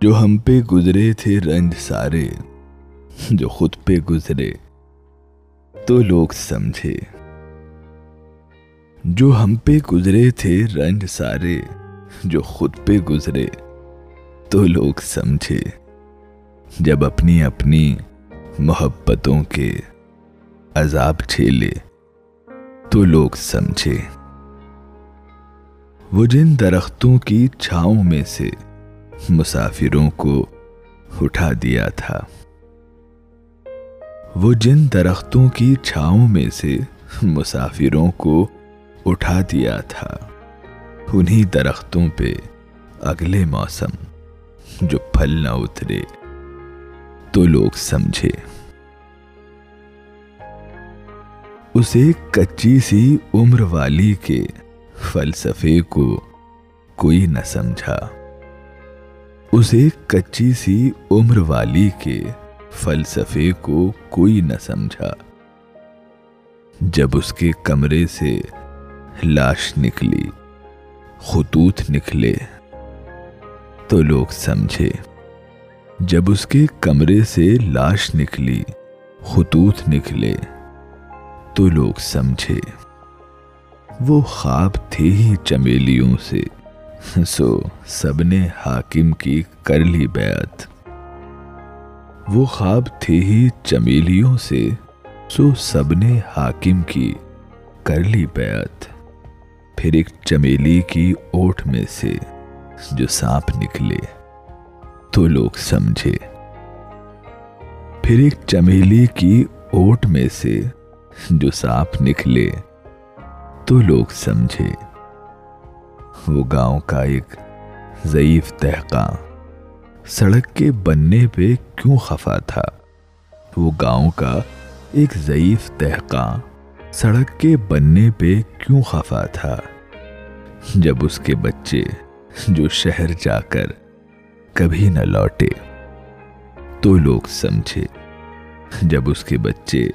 جو ہم پہ گزرے تھے رنج سارے، جو خود پہ گزرے تو لوگ سمجھے۔ جو ہم پہ گزرے تھے رنج سارے، جو خود پہ گزرے تو لوگ سمجھے۔ جب اپنی اپنی محبتوں کے عذاب چھیلے تو لوگ سمجھے۔ وہ جن درختوں کی چھاؤں میں سے مسافروں کو اٹھا دیا تھا۔ وہ جن درختوں کی چھاؤں میں سے مسافروں کو اٹھا دیا تھا، انہی درختوں پہ اگلے موسم جو پھل نہ اترے تو لوگ سمجھے۔ اسے کچی سی عمر والی کے فلسفے کو کوئی نہ سمجھا۔ اسے کچی سی عمر والی کے فلسفے کو کوئی نہ سمجھا۔ جب اس کے کمرے سے لاش نکلی، خطوط نکلے، تو لوگ سمجھے۔ جب اس کے کمرے سے لاش نکلی، خطوط نکلے، تو لوگ سمجھے۔ وہ خواب تھے ہی چمیلیوں سے۔ سو سب نے حاکم کی کر لی بیعت۔ وہ خواب تھے ہی چمیلیوں سے۔ سو سب نے حاکم کی کر لی بیعت۔ پھر ایک چمیلی کی اوٹ میں سے جو سانپ نکلے۔ تو لوگ سمجھے۔ پھر ایک چمیلی کی اوٹ میں سے جو سانپ نکلے۔ تو لوگ سمجھے۔ وہ گاؤں کا ایک ضعیف تحقاں سڑک کے بننے پہ کیوں خفا تھا؟ وہ گاؤں کا ایک ضعیف تحقاں سڑک کے بننے پہ کیوں خفا تھا؟ جب اس کے بچے جو شہر جا کر کبھی نہ لوٹے، تو لوگ سمجھے، جب اس کے بچے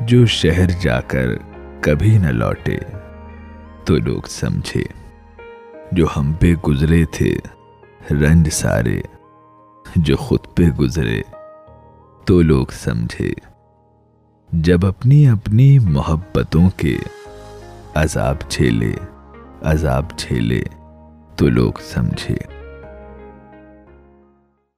جو شہر جا کر کبھی نہ لوٹے، تو لوگ سمجھے۔ جو ہم پہ گزرے تھے، رنج سارے، جو خود پہ گزرے، تو لوگ سمجھے۔ جب اپنی اپنی محبتوں کے عذاب چھیلے عذاب چھیلے، تو لوگ سمجھے۔